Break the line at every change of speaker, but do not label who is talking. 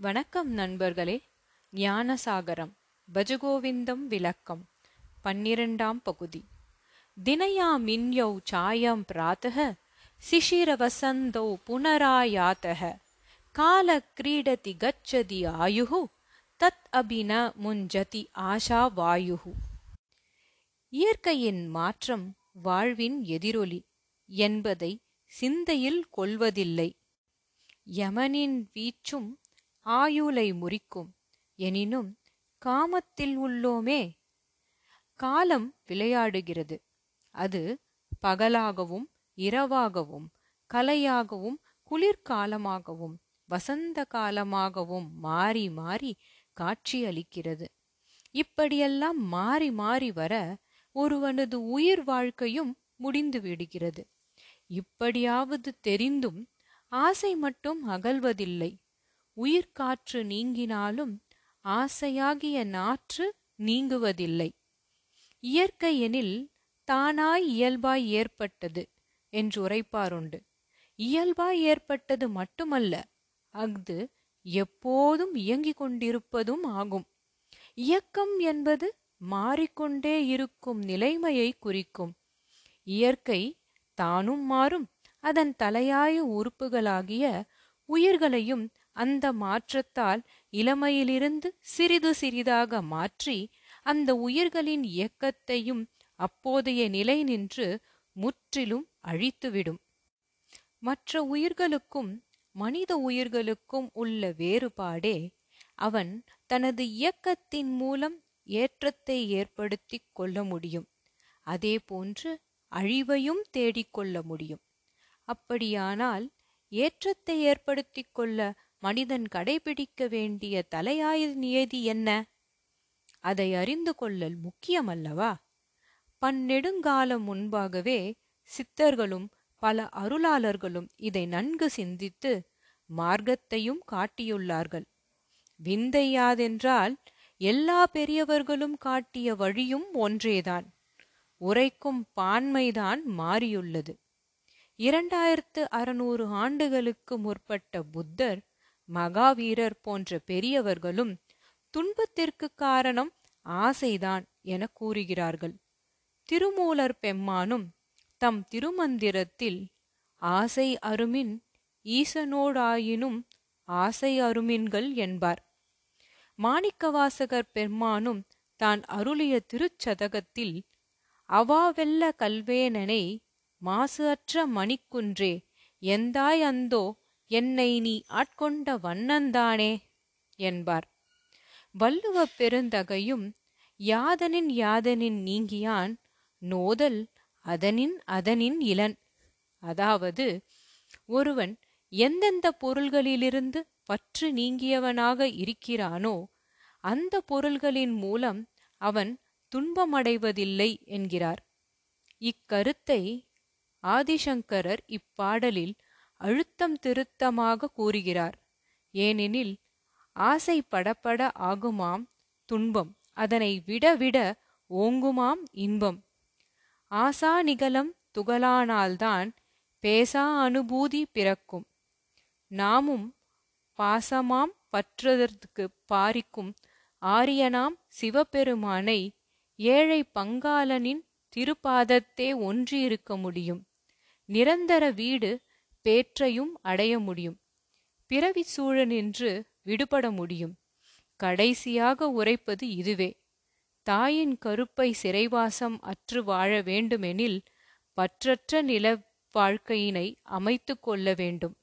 வணக்கம் நண்பர்களே. ஞானசாகரம் பஜகோவிந்தம் விளக்கம் பன்னிரண்டாம் பகுதி. தினயா மின்யௌ சாயம் பிராத்தः சிஷிரவசந்தௌ புனராயாத்தக. கால கிரீடதி கச்சதி ஆயுः தத் அபின முஞ்சதி ஆஷா வாயுः இயற்கையின் மாற்றம் வாழ்வின் எதிரொலி என்பதை சிந்தையில் கொள்வதில்லை. யமனின் வீச்சும் ஆயுளை முறிக்கும். எனினும் காமத்தில் உள்ளோமே? காலம் விளையாடுகிறது. அது பகலாகவும் இரவாகவும் கலையாகவும் குளிர்காலமாகவும் வசந்த காலமாகவும் மாறி மாறி காட்சியளிக்கிறது. இப்படியெல்லாம் மாறி மாறி வர ஒருவனது உயிர் வாழ்க்கையும் முடிந்து விடுகிறது. இப்படியாவது தெரிந்தும் ஆசை மட்டும் அகல்வதில்லை. உயிர்காற்று நீங்கினாலும் ஆசையாகிய நாற்று நீங்குவதில்லை. இயற்கை எனில் தானாய் இயல்பாய் ஏற்பட்டது என்று உரைப்பாருண்டு. இயல்பாய் ஏற்பட்டது மட்டுமல்ல அஃது எப்போதும் இயங்கிக் கொண்டிருப்பதும் ஆகும். இயக்கம் என்பது மாறிக்கொண்டே இருக்கும் நிலைமையை குறிக்கும். இயற்கை தானும் மாறும் அதன் தலையாய உறுப்புகளாகிய உயிர்களையும் அந்த மாற்றத்தால் இளமையிலிருந்து சிறிது சிறிதாக மாற்றி அந்த உயிர்களின் இயக்கத்தையும் அப்போதைய நிலை நின்று முற்றிலும் அழித்துவிடும். மற்ற உயிர்களுக்கும் மனித உயிர்களுக்கும் உள்ள வேறுபாடே அவன் தனது இயக்கத்தின் மூலம் ஏற்றத்தை ஏற்படுத்தி கொள்ள முடியும். அதேபோன்று அழிவையும் தேடிக்கொள்ள முடியும். அப்படியானால் ஏற்றத்தை ஏற்படுத்தி கொள்ள மனிதன் கடைபிடிக்க வேண்டிய தலையாய நியதி என்ன? அதை அறிந்து கொள்ளல் முக்கியமல்லவா? பன்னெடுங்காலம் முன்பாகவே சித்தர்களும் பல அருளாளர்களும் இதை நன்கு சிந்தித்து மார்க்கத்தையும் காட்டியுள்ளார்கள். விந்தை யாதென்றால் எல்லா பெரியவர்களும் காட்டிய வழியும் ஒன்றேதான். உரைக்கும் பான்மைதான் மாறியுள்ளது. இரண்டாயிரத்து அறுநூறு ஆண்டுகளுக்கு முற்பட்ட புத்தர் மகாவீரர் போன்ற பெரியவர்களும் துன்பத்திற்கு காரணம் ஆசைதான் என கூறுகிறார்கள். திருமூலர் பெம்மானும் தம் திருமந்திரத்தில் ஆசை அருமின் ஈசனோடாயினும் ஆசை அருமின்கள் என்பார். மாணிக்கவாசகர் பெருமானும் தான் அருளிய திருச்சதகத்தில் அவாவெல்ல கல்வேனனை மாசு அற்ற மணிக்குன்றே எந்தாய் அந்தோ என்னை நீ ஆட்கொண்ட வண்ணந்தானே? என்பார். வள்ளுவ பெருந்தகையும் யாதனின் யாதனின் நீங்கியான் நோதல் அதனின் அதனின் இளன். அதாவது ஒருவன் எந்தெந்த பொருள்களிலிருந்து பற்று நீங்கியவனாக இருக்கிறானோ அந்த பொருள்களின் மூலம் அவன் துன்பமடைவதில்லை என்கிறார். இக்கருத்தை ஆதிசங்கரர் இப்பாடலில் அழுத்தம் திருத்தமாக கூறுகிறார். ஏனெனில் ஆசை படப்பட ஆகுமாம் துன்பம் அதனை விட விட ஓங்குமாம் இன்பம். ஆசா நிகலம் துகளானால்தான் பேசா அனுபூதி பிறக்கும். நாமும் பாசமாம் பற்றுவதற்கு பாரிக்கும் ஆரியனாம் சிவபெருமானை ஏழை பங்காளனின் திருப்பாதத்தே ஒன்றியிருக்க முடியும். நிரந்தர வீடு பேற்றையும் அடைய முடியும். பிறவி சூழனின்று விடுபட முடியும். கடைசியாக உரைப்பது இதுவே. தாயின் கருப்பை சிறைவாசம் அற்று வாழ வேண்டுமெனில் பற்றற்ற நில வாழ்க்கையினை அமைத்து கொள்ள வேண்டும்.